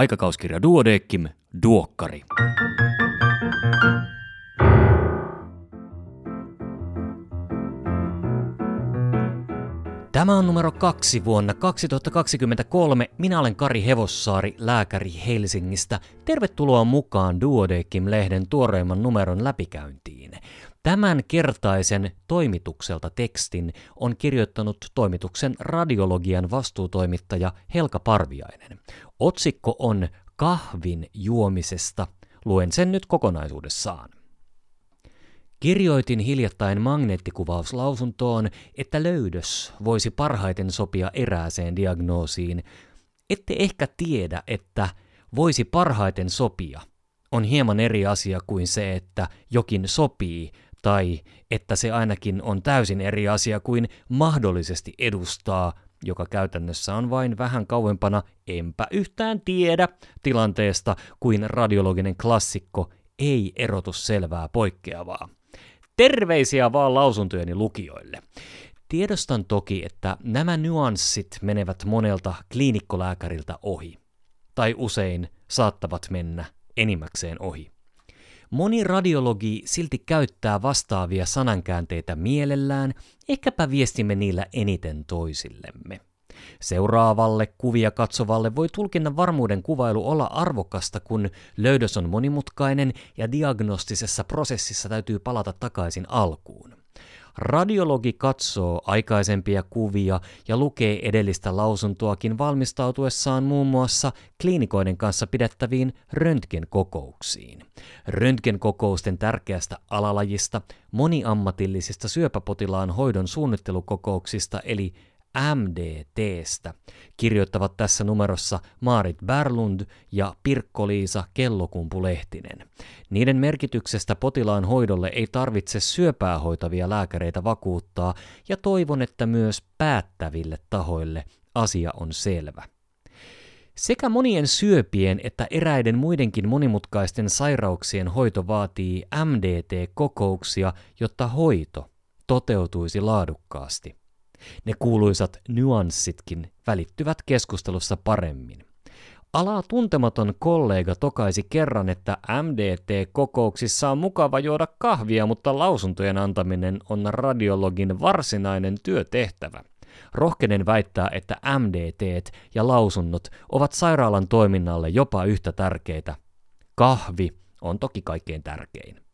Aikakauskirja Duodeckim, Duokkari. Tämä on numero kaksi vuonna 2023. Minä olen Kari Hevossaari, lääkäri Helsingistä. Tervetuloa mukaan Duodeckim-lehden tuoreimman numeron läpikäyntiin. Tämän kertaisen toimitukselta tekstin on kirjoittanut toimituksen radiologian vastuutoimittaja Helka Parviainen. Otsikko on Kahvin juomisesta. Luen sen nyt kokonaisuudessaan. Kirjoitin hiljattain magneettikuvauslausuntoon, että löydös voisi parhaiten sopia erääseen diagnoosiin. Ette ehkä tiedä, että voisi parhaiten sopia on hieman eri asia kuin se, että jokin sopii tai että se ainakin on täysin eri asia kuin mahdollisesti edustaa, joka käytännössä on vain vähän kauempana, enpä yhtään tiedä, tilanteesta kuin radiologinen klassikko ei erotu selvää poikkeavaa. Terveisiä vaan lausuntojeni lukijoille. Tiedostan toki, että nämä nyanssit menevät monelta kliinikkolääkäriltä ohi. Tai usein saattavat mennä enimmäkseen ohi. Moni radiologi silti käyttää vastaavia sanankäänteitä mielellään, ehkäpä viestimme niillä eniten toisillemme. Seuraavalle kuvia katsovalle voi tulkinnan varmuuden kuvailu olla arvokasta, kun löydös on monimutkainen ja diagnostisessa prosessissa täytyy palata takaisin alkuun. Radiologi katsoo aikaisempia kuvia ja lukee edellistä lausuntoakin valmistautuessaan muun muassa kliinikoiden kanssa pidettäviin röntgenkokouksiin. Röntgenkokousten tärkeästä alalajista, moniammatillisista syöpäpotilaan hoidon suunnittelukokouksista eli MDTstä kirjoittavat tässä numerossa Maarit Berlund ja Pirkko-Liisa Kellokumpu-Lehtinen. Niiden merkityksestä potilaan hoidolle ei tarvitse syöpää hoitavia lääkäreitä vakuuttaa ja toivon, että myös päättäville tahoille asia on selvä. Sekä monien syöpien että eräiden muidenkin monimutkaisten sairauksien hoito vaatii MDT-kokouksia, jotta hoito toteutuisi laadukkaasti. Ne kuuluisat nyanssitkin välittyvät keskustelussa paremmin. Alaa tuntematon kollega tokaisi kerran, että MDT-kokouksissa on mukava juoda kahvia, mutta lausuntojen antaminen on radiologin varsinainen työtehtävä. Rohkenen väittää, että MDT ja lausunnot ovat sairaalan toiminnalle jopa yhtä tärkeitä. Kahvi on toki kaikkein tärkein.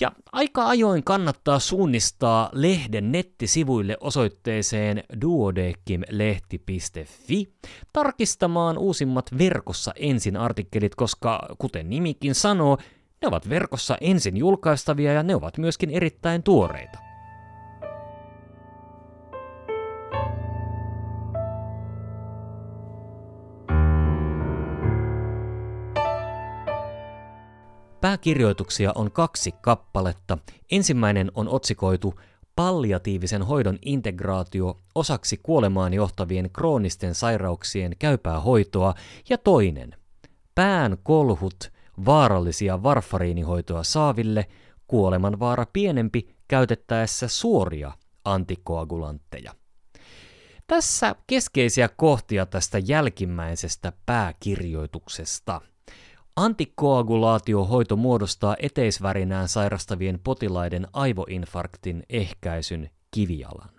Ja aika ajoin kannattaa suunnistaa lehden nettisivuille osoitteeseen duodeckim-lehti.fi tarkistamaan uusimmat verkossa ensin artikkelit, koska kuten nimikin sanoo, ne ovat verkossa ensin julkaistavia ja ne ovat myöskin erittäin tuoreita. Pääkirjoituksia on kaksi kappaletta. Ensimmäinen on otsikoitu Palliatiivisen hoidon integraatio osaksi kuolemaan johtavien kroonisten sairauksien käypää hoitoa ja toinen Pään kolhut vaarallisia varfariinihoitoa saaville, kuolemanvaara pienempi käytettäessä suoria antikoagulantteja. Tässä keskeisiä kohtia tästä jälkimmäisestä pääkirjoituksesta – Antikoagulaatiohoito muodostaa eteisvärinään sairastavien potilaiden aivoinfarktin ehkäisyn kivialan.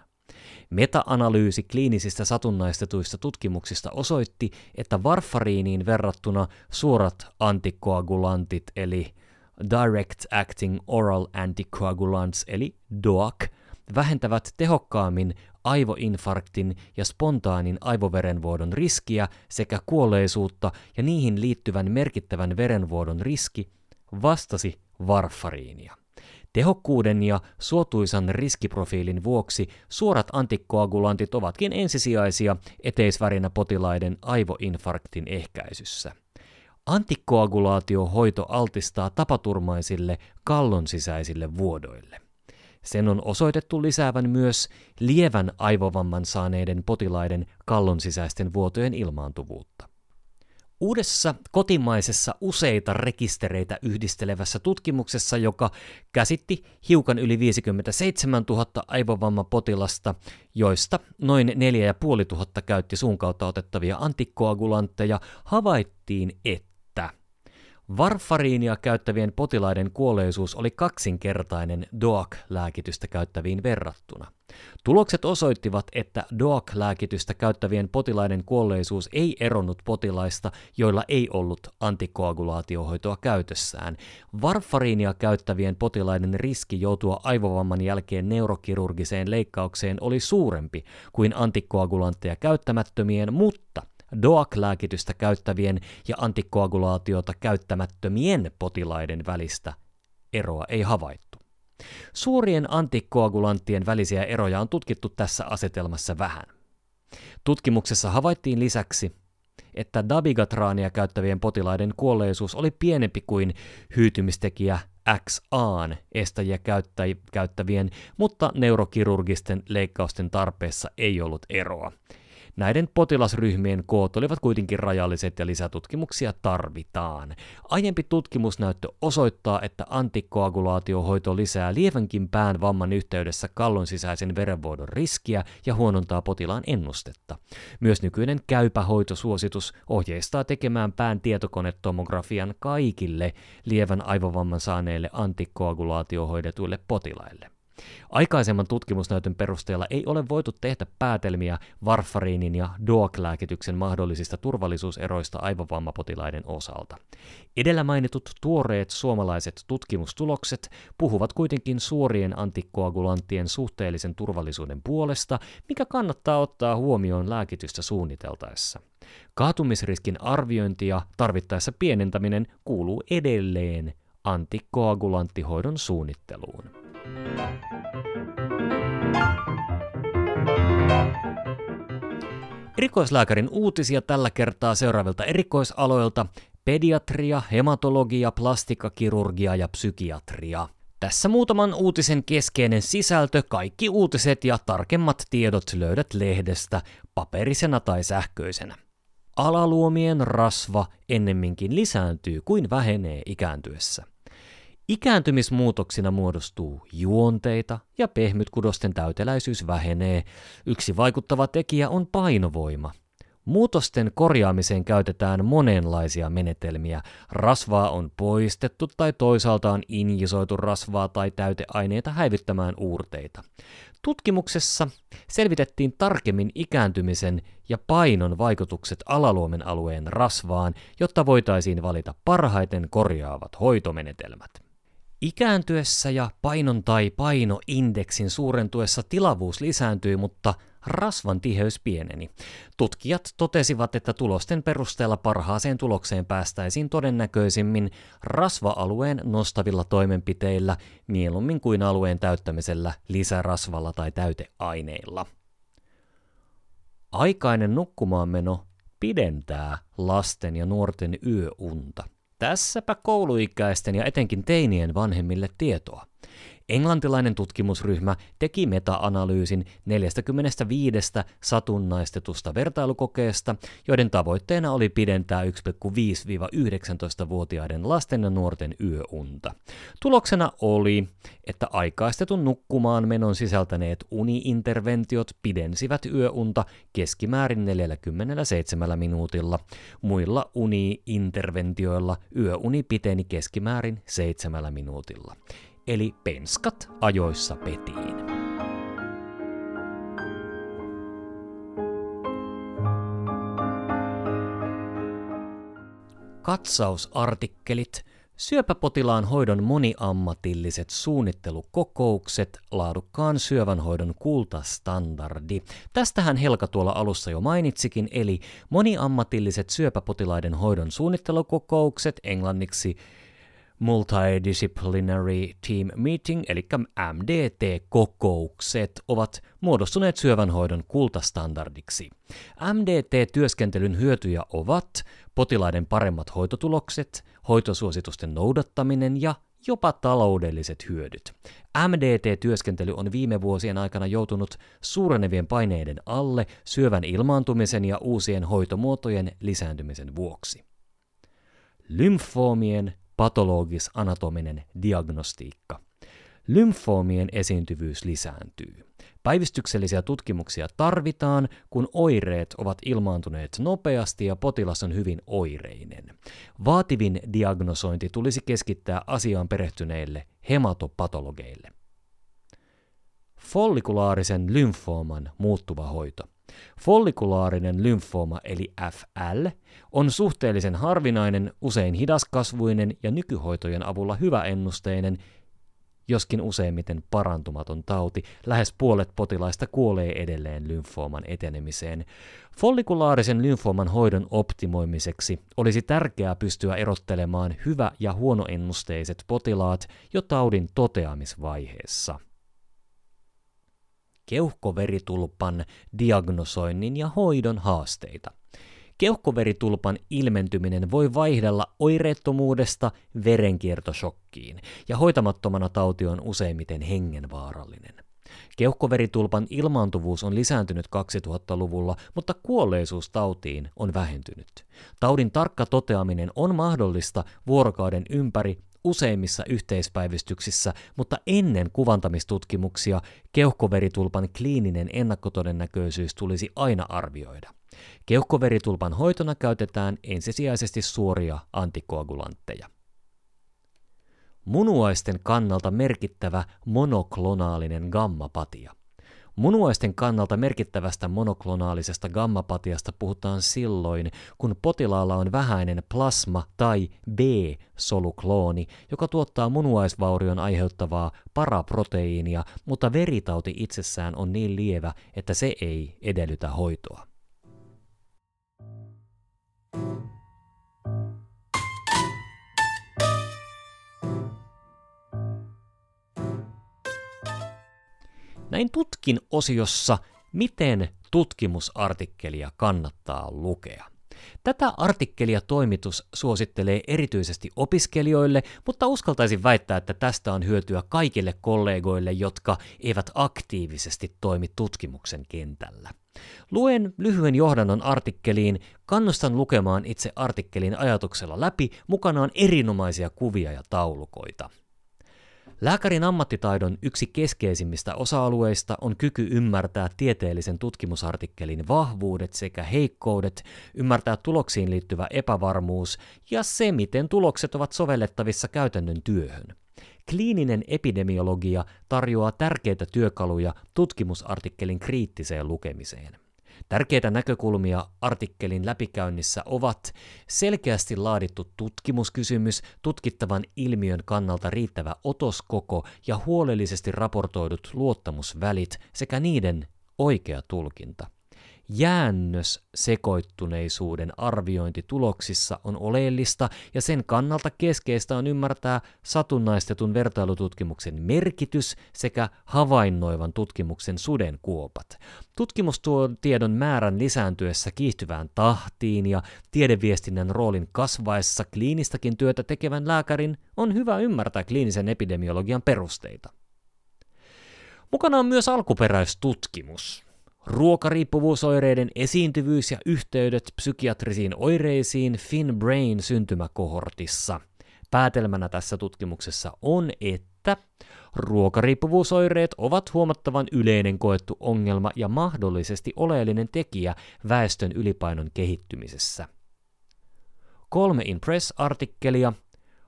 Meta-analyysi kliinisistä satunnaistetuista tutkimuksista osoitti, että varfariiniin verrattuna suorat antikoagulantit eli Direct Acting Oral Anticoagulants eli DOAC vähentävät tehokkaammin aivoinfarktin ja spontaanin aivoverenvuodon riskiä sekä kuolleisuutta ja niihin liittyvän merkittävän verenvuodon riski vastasi varfariinia. Tehokkuuden ja suotuisan riskiprofiilin vuoksi suorat antikoagulantit ovatkin ensisijaisia eteisvärinä potilaiden aivoinfarktin ehkäisyssä. Antikoagulaatiohoito altistaa tapaturmaisille kallon sisäisille vuodoille. Sen on osoitettu lisäävän myös lievän aivovamman saaneiden potilaiden kallon sisäisten vuotojen ilmaantuvuutta. Uudessa kotimaisessa useita rekistereitä yhdistelevässä tutkimuksessa, joka käsitti hiukan yli 57 000 aivovammapotilasta, joista noin 4500 käytti suun kautta otettavia antikkoagulantteja, havaittiin, että Varfariinia käyttävien potilaiden kuolleisuus oli kaksinkertainen DOAC-lääkitystä käyttäviin verrattuna. Tulokset osoittivat, että DOAC-lääkitystä käyttävien potilaiden kuolleisuus ei eronnut potilaista, joilla ei ollut antikoagulaatiohoitoa käytössään. Varfariinia käyttävien potilaiden riski joutua aivovamman jälkeen neurokirurgiseen leikkaukseen oli suurempi kuin antikoagulantteja käyttämättömien, mutta DOAC-lääkitystä käyttävien ja antikoagulaatiota käyttämättömien potilaiden välistä eroa ei havaittu. Suurien antikoagulanttien välisiä eroja on tutkittu tässä asetelmassa vähän. Tutkimuksessa havaittiin lisäksi, että dabigatraania käyttävien potilaiden kuolleisuus oli pienempi kuin hyytymistekijä XAn estäjiä käyttävien, mutta neurokirurgisten leikkausten tarpeessa ei ollut eroa. Näiden potilasryhmien koot olivat kuitenkin rajalliset ja lisätutkimuksia tarvitaan. Aiempi tutkimusnäyttö osoittaa, että antikoagulaatiohoito lisää lievänkin pään vamman yhteydessä kallon sisäisen verenvuodon riskiä ja huonontaa potilaan ennustetta. Myös nykyinen käypä hoitosuositus ohjeistaa tekemään pään tietokonetomografian kaikille lievän aivovamman saaneille antikoagulaatiohoidetuille potilaille. Aikaisemman tutkimusnäytön perusteella ei ole voitu tehdä päätelmiä varfariinin ja DOAC-lääkityksen mahdollisista turvallisuuseroista aivovammapotilaiden osalta. Edellä mainitut tuoreet suomalaiset tutkimustulokset puhuvat kuitenkin suorien antikkoagulanttien suhteellisen turvallisuuden puolesta, mikä kannattaa ottaa huomioon lääkitystä suunniteltaessa. Kaatumisriskin arviointi ja tarvittaessa pienentäminen kuuluu edelleen antikoagulanttihoidon suunnitteluun. Erikoislääkärin uutisia tällä kertaa seuraavilta erikoisaloilta pediatria, hematologia, plastikakirurgia ja psykiatria. Tässä muutaman uutisen keskeinen sisältö, kaikki uutiset ja tarkemmat tiedot löydät lehdestä paperisena tai sähköisenä. Alaluomien rasva ennemminkin lisääntyy kuin vähenee ikääntyessä. Ikääntymismuutoksina muodostuu juonteita ja pehmytkudosten täyteläisyys vähenee. Yksi vaikuttava tekijä on painovoima. Muutosten korjaamiseen käytetään monenlaisia menetelmiä. Rasvaa on poistettu tai toisaalta on injisoitu rasvaa tai täyteaineita häivyttämään uurteita. Tutkimuksessa selvitettiin tarkemmin ikääntymisen ja painon vaikutukset alaluomen alueen rasvaan, jotta voitaisiin valita parhaiten korjaavat hoitomenetelmät. Ikääntyessä ja painon tai painoindeksin suurentuessa tilavuus lisääntyi, mutta rasvan tiheys pieneni. Tutkijat totesivat, että tulosten perusteella parhaaseen tulokseen päästäisiin todennäköisimmin rasva-alueen nostavilla toimenpiteillä mieluummin kuin alueen täyttämisellä lisärasvalla tai täyteaineilla. Aikainen nukkumaanmeno pidentää lasten ja nuorten yöunta. Tässäpä kouluikäisten ja etenkin teinien vanhemmille tietoa. Englantilainen tutkimusryhmä teki meta-analyysin 45 satunnaistetusta vertailukokeesta, joiden tavoitteena oli pidentää 1,5-19-vuotiaiden lasten ja nuorten yöunta. Tuloksena oli, että aikaistetun nukkumaan menon sisältäneet uniinterventiot pidensivät yöunta keskimäärin 47 minuutilla. Muilla uniinterventioilla yöuni piteni keskimäärin 7 minuutilla eli penskat ajoissa petiin. Katsausartikkelit, syöpäpotilaan hoidon moniammatilliset suunnittelukokoukset, laadukkaan syövänhoidon kultastandardi. Tästähän Helka tuolla alussa jo mainitsikin, eli moniammatilliset syöpäpotilaiden hoidon suunnittelukokoukset, englanniksi Multidisciplinary Team Meeting, eli MDT-kokoukset, ovat muodostuneet syövänhoidon kultastandardiksi. MDT-työskentelyn hyötyjä ovat potilaiden paremmat hoitotulokset, hoitosuositusten noudattaminen ja jopa taloudelliset hyödyt. MDT-työskentely on viime vuosien aikana joutunut suurenevien paineiden alle syövän ilmaantumisen ja uusien hoitomuotojen lisääntymisen vuoksi. Lymfoomien patologis-anatominen diagnostiikka. Lymfoomien esiintyvyys lisääntyy. Päivystyksellisiä tutkimuksia tarvitaan, kun oireet ovat ilmaantuneet nopeasti ja potilas on hyvin oireinen. Vaativin diagnosointi tulisi keskittää asiaan perehtyneille hematopatologeille. Follikulaarisen lymfooman muuttuva hoito. Follikulaarinen lymfooma eli FL on suhteellisen harvinainen, usein hidaskasvuinen ja nykyhoitojen avulla hyväennusteinen joskin useimmiten parantumaton tauti, lähes puolet potilaista kuolee edelleen lymfooman etenemiseen. Follikulaarisen lymfooman hoidon optimoimiseksi olisi tärkeää pystyä erottelemaan hyvä- ja huonoennusteiset potilaat jo taudin toteamisvaiheessa. Keuhkoveritulpan diagnosoinnin ja hoidon haasteita – Keuhkoveritulpan ilmentyminen voi vaihdella oireettomuudesta verenkiertoshokkiin, ja hoitamattomana tauti on useimmiten hengenvaarallinen. Keuhkoveritulpan ilmaantuvuus on lisääntynyt 2000-luvulla, mutta kuolleisuus tautiin on vähentynyt. Taudin tarkka toteaminen on mahdollista vuorokauden ympäri useimmissa yhteispäivystyksissä, mutta ennen kuvantamistutkimuksia keuhkoveritulpan kliininen ennakkotodennäköisyys tulisi aina arvioida. Keuhkoveritulpan hoitona käytetään ensisijaisesti suoria antikoagulantteja. Munuaisten kannalta merkittävä monoklonaalinen gammapatia. Munuaisten kannalta merkittävästä monoklonaalisesta gammapatiasta puhutaan silloin, kun potilaalla on vähäinen plasma- tai B-soluklooni, joka tuottaa munuaisvaurion aiheuttavaa paraproteiinia, mutta veritauti itsessään on niin lievä, että se ei edellytä hoitoa. Näin tutkin osiossa, miten tutkimusartikkelia kannattaa lukea. Tätä artikkelia toimitus suosittelee erityisesti opiskelijoille, mutta uskaltaisin väittää, että tästä on hyötyä kaikille kollegoille, jotka eivät aktiivisesti toimi tutkimuksen kentällä. Luen lyhyen johdannon artikkeliin, kannustan lukemaan itse artikkelin ajatuksella läpi, mukanaan erinomaisia kuvia ja taulukoita. Lääkärin ammattitaidon yksi keskeisimmistä osa-alueista on kyky ymmärtää tieteellisen tutkimusartikkelin vahvuudet sekä heikkoudet, ymmärtää tuloksiin liittyvä epävarmuus ja se, miten tulokset ovat sovellettavissa käytännön työhön. Kliininen epidemiologia tarjoaa tärkeitä työkaluja tutkimusartikkelin kriittiseen lukemiseen. Tärkeitä näkökulmia artikkelin läpikäynnissä ovat selkeästi laadittu tutkimuskysymys, tutkittavan ilmiön kannalta riittävä otoskoko ja huolellisesti raportoidut luottamusvälit sekä niiden oikea tulkinta. Jäännös sekoittuneisuuden arviointi tuloksissa on oleellista ja sen kannalta keskeistä on ymmärtää satunnaistetun vertailututkimuksen merkitys sekä havainnoivan tutkimuksen sudenkuopat. Tutkimustiedon määrän lisääntyessä kiihtyvään tahtiin ja tiedeviestinnän roolin kasvaessa kliinistäkin työtä tekevän lääkärin on hyvä ymmärtää kliinisen epidemiologian perusteita. Mukana on myös alkuperäistutkimus. Ruokariippuvuusoireiden esiintyvyys ja yhteydet psykiatrisiin oireisiin FinBrain syntymäkohortissa. Päätelmänä tässä tutkimuksessa on, että ruokariippuvuusoireet ovat huomattavan yleinen koettu ongelma ja mahdollisesti oleellinen tekijä väestön ylipainon kehittymisessä. Kolme Impress-artikkelia,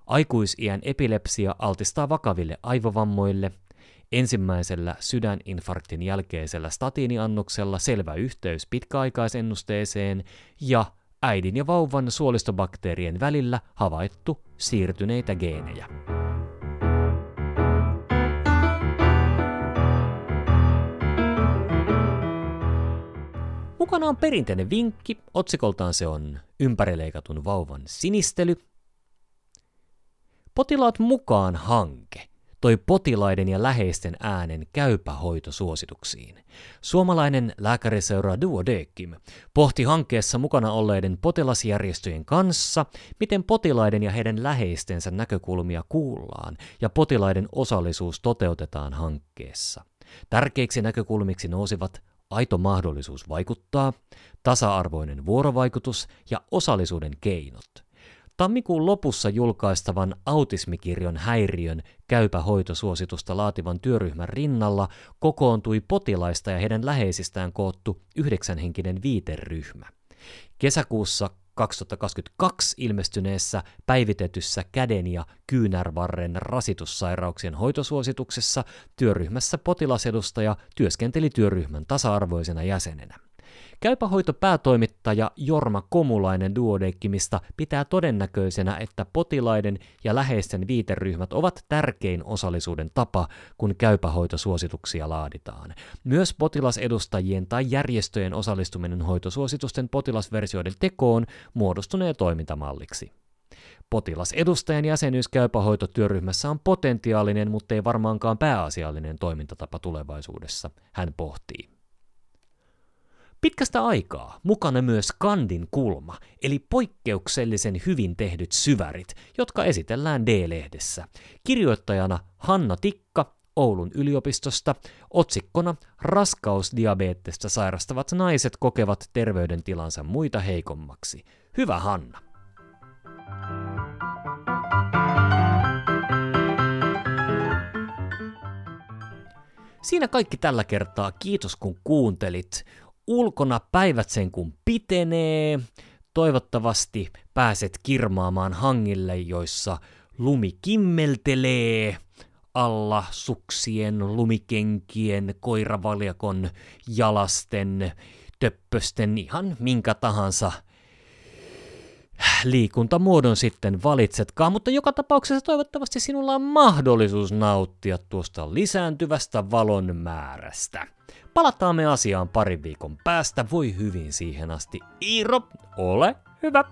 aikuisiän epilepsia altistaa vakaville aivovammoille – Ensimmäisellä sydäninfarktin jälkeisellä statiiniannoksella selvä yhteys pitkäaikaisennusteeseen ja äidin ja vauvan suolistobakteerien välillä havaittu siirtyneitä geenejä. Mukana on perinteinen vinkki, otsikoltaan se on ympärileikatun vauvan sinistely. Potilaat mukaan hanke – toi potilaiden ja läheisten äänen käypähoitosuosituksiin. Suomalainen lääkäriseura Duodekim pohti hankkeessa mukana olleiden potilasjärjestöjen kanssa, miten potilaiden ja heidän läheistensä näkökulmia kuullaan ja potilaiden osallisuus toteutetaan hankkeessa. Tärkeiksi näkökulmiksi nousivat aito mahdollisuus vaikuttaa, tasa-arvoinen vuorovaikutus ja osallisuuden keinot. Tammikuun lopussa julkaistavan autismikirjon häiriön käypä hoitosuositusta laativan työryhmän rinnalla kokoontui potilaista ja heidän läheisistään koottu yhdeksänhenkinen viiteryhmä. Kesäkuussa 2022 ilmestyneessä päivitetyssä käden ja kyynärvarren rasitussairauksien hoitosuosituksessa työryhmässä potilasedustaja työskenteli työryhmän tasa-arvoisena jäsenenä. Käypähoito päätoimittaja Jorma Komulainen Duodekkimista pitää todennäköisenä, että potilaiden ja läheisten viiteryhmät ovat tärkein osallisuuden tapa, kun käypähoitosuosituksia laaditaan. Myös potilasedustajien tai järjestöjen osallistuminen hoitosuositusten potilasversioiden tekoon muodostunee toimintamalliksi. Potilasedustajan jäsenyys käypähoitotyöryhmässä on potentiaalinen, mutta ei varmaankaan pääasiallinen toimintatapa tulevaisuudessa, hän pohtii. Pitkästä aikaa mukana myös Kandin kulma, eli poikkeuksellisen hyvin tehdyt syvärit, jotka esitellään D-lehdessä. Kirjoittajana Hanna Tikka Oulun yliopistosta, otsikkona Raskausdiabeettista sairastavat naiset kokevat terveydentilansa muita heikommaksi. Hyvä Hanna! Siinä kaikki tällä kertaa. Kiitos kun kuuntelit ulkona päivät sen kun pitenee. Toivottavasti pääset kirmaamaan hangille, joissa lumi kimmeltelee alla suksien, lumikenkien, koiravaljakon, jalasten, töppösten, ihan minkä tahansa liikuntamuodon sitten valitsetkaan, mutta joka tapauksessa toivottavasti sinulla on mahdollisuus nauttia tuosta lisääntyvästä valon määrästä. Palataan me asiaan parin viikon päästä, voi hyvin siihen asti. Iiro, ole hyvä!